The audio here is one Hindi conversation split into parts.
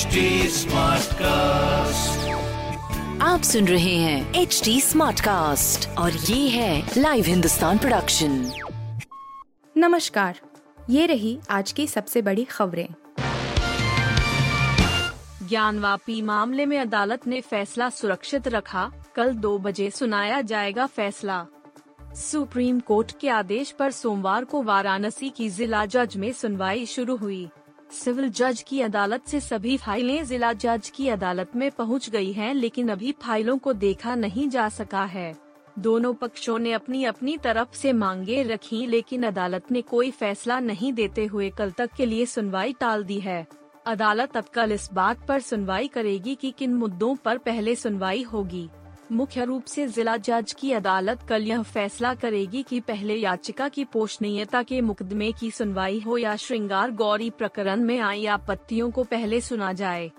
HD कास्ट आप सुन रहे हैं एच डी स्मार्ट कास्ट और ये है लाइव हिंदुस्तान प्रोडक्शन नमस्कार ये रही आज की सबसे बड़ी खबरें। ज्ञानवापी मामले में अदालत ने फैसला सुरक्षित रखा कल दो बजे सुनाया जाएगा फैसला। सुप्रीम कोर्ट के आदेश पर सोमवार को वाराणसी की जिला जज में सुनवाई शुरू हुई। सिविल जज की अदालत से सभी फाइलें जिला जज की अदालत में पहुँच गई हैं, लेकिन अभी फाइलों को देखा नहीं जा सका है। दोनों पक्षों ने अपनी अपनी तरफ़ से मांगे रखी लेकिन अदालत ने कोई फैसला नहीं देते हुए कल तक के लिए सुनवाई टाल दी है। अदालत अब कल इस बात पर सुनवाई करेगी कि किन मुद्दों पर पहले सुनवाई होगी। मुख्य रूप से जिला जज की अदालत कल यह फैसला करेगी कि पहले याचिका की पोषणीयता के मुकदमे की सुनवाई हो या श्रृंगार गौरी प्रकरण में आई आपत्तियों को पहले सुना जाए।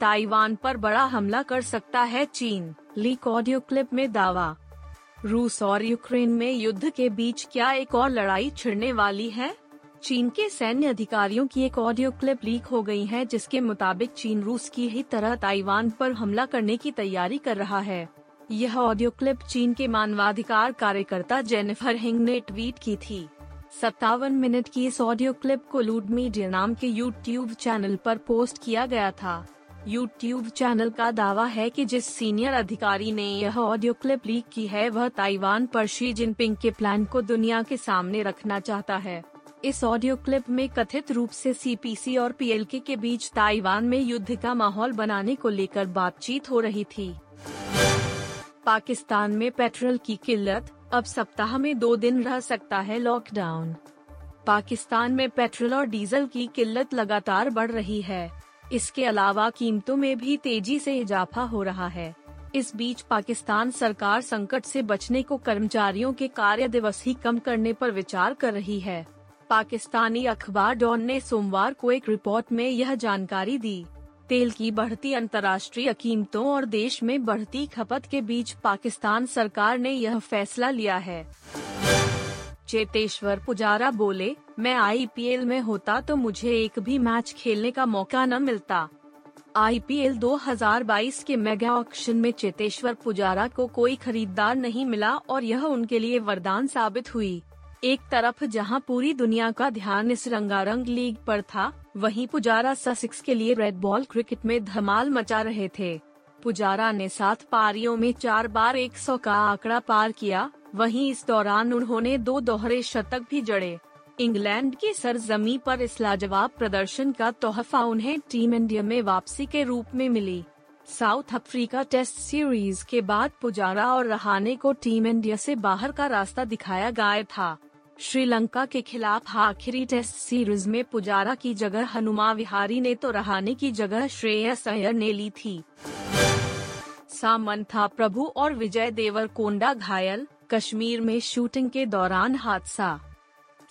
ताइवान पर बड़ा हमला कर सकता है चीन, लीक ऑडियो क्लिप में दावा। रूस और यूक्रेन में युद्ध के बीच क्या एक और लड़ाई छिड़ने वाली है? चीन के सैन्य अधिकारियों की एक ऑडियो क्लिप लीक हो गई है, जिसके मुताबिक चीन रूस की ही तरह ताइवान पर हमला करने की तैयारी कर रहा है। यह ऑडियो क्लिप चीन के मानवाधिकार कार्यकर्ता जेनिफर हिंग ने ट्वीट की थी। सत्तावन मिनट की इस ऑडियो क्लिप को लूड मीडिया नाम के यूट्यूब चैनल पर पोस्ट किया गया था। यूट्यूब चैनल का दावा है कि जिस सीनियर अधिकारी ने यह ऑडियो क्लिप लीक की है, वह ताइवान पर शी जिनपिंग के प्लान को दुनिया के सामने रखना चाहता है। इस ऑडियो क्लिप में कथित रूप से सीपीसी और पीएलके के बीच ताइवान में युद्ध का माहौल बनाने को लेकर बातचीत हो रही थी। पाकिस्तान में पेट्रोल की किल्लत, अब सप्ताह में दो दिन रह सकता है लॉकडाउन। पाकिस्तान में पेट्रोल और डीजल की किल्लत लगातार बढ़ रही है। इसके अलावा कीमतों में भी तेज़ी से इजाफा हो रहा है। इस बीच पाकिस्तान सरकार संकट से बचने को कर्मचारियों के कार्य दिवस ही कम करने पर विचार कर रही है। पाकिस्तानी अखबार डॉन ने सोमवार को एक रिपोर्ट में यह जानकारी दी। तेल की बढ़ती अंतर्राष्ट्रीय कीमतों और देश में बढ़ती खपत के बीच पाकिस्तान सरकार ने यह फैसला लिया है। चेतेश्वर पुजारा बोले, मैं आईपीएल में होता तो मुझे एक भी मैच खेलने का मौका न मिलता। आईपीएल 2022 के मेगा ऑक्शन में चेतेश्वर पुजारा को कोई खरीदार नहीं मिला और यह उनके लिए वरदान साबित हुई। एक तरफ़ जहाँ पूरी दुनिया का ध्यान इस रंगारंग लीग पर था, वहीं पुजारा ससिक्स के लिए रेड बॉल क्रिकेट में धमाल मचा रहे थे। पुजारा ने सात पारियों में चार बार 100 का आंकड़ा पार किया, वहीं इस दौरान उन्होंने दो दोहरे शतक भी जड़े। इंग्लैंड की सरजमी पर इस लाजवाब प्रदर्शन का तोहफा उन्हें टीम इंडिया में वापसी के रूप में मिली। साउथ अफ्रीका टेस्ट सीरीज़ के बाद पुजारा और रहाने को टीम इंडिया से बाहर का रास्ता दिखाया गया था। श्रीलंका के खिलाफ आखिरी टेस्ट सीरीज़ में पुजारा की जगह हनुमा विहारी ने तो रहाने की जगह श्रेयस अय्यर ने ली थी। सामंथा प्रभु और विजय देवर कोंडा घायल, कश्मीर में शूटिंग के दौरान हादसा।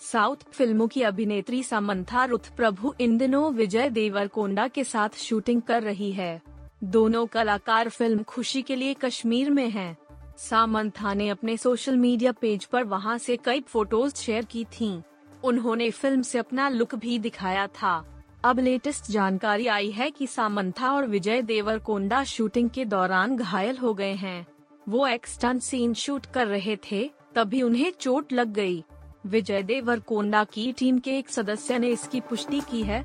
साउथ फ़िल्मों की अभिनेत्री सामंथा रुथ प्रभु इन दिनों विजय देवर कोंडा के साथ शूटिंग कर रही है। दोनों कलाकार फ़िल्म खुशी के लिए कश्मीर में हैं। सामंथा ने अपने सोशल मीडिया पेज पर वहाँ से कई फ़ोटोज़ शेयर की थीं। उन्होंने फ़िल्म से अपना लुक भी दिखाया था अब लेटेस्ट जानकारी आई है कि सामंथा और विजय देवर कोंडा शूटिंग के दौरान घायल हो गए हैं वो एक स्टंट सीन शूट कर रहे थे, तभी उन्हें चोट लग गई। विजय देवर कोंडा की टीम के एक सदस्य ने इसकी पुष्टि की है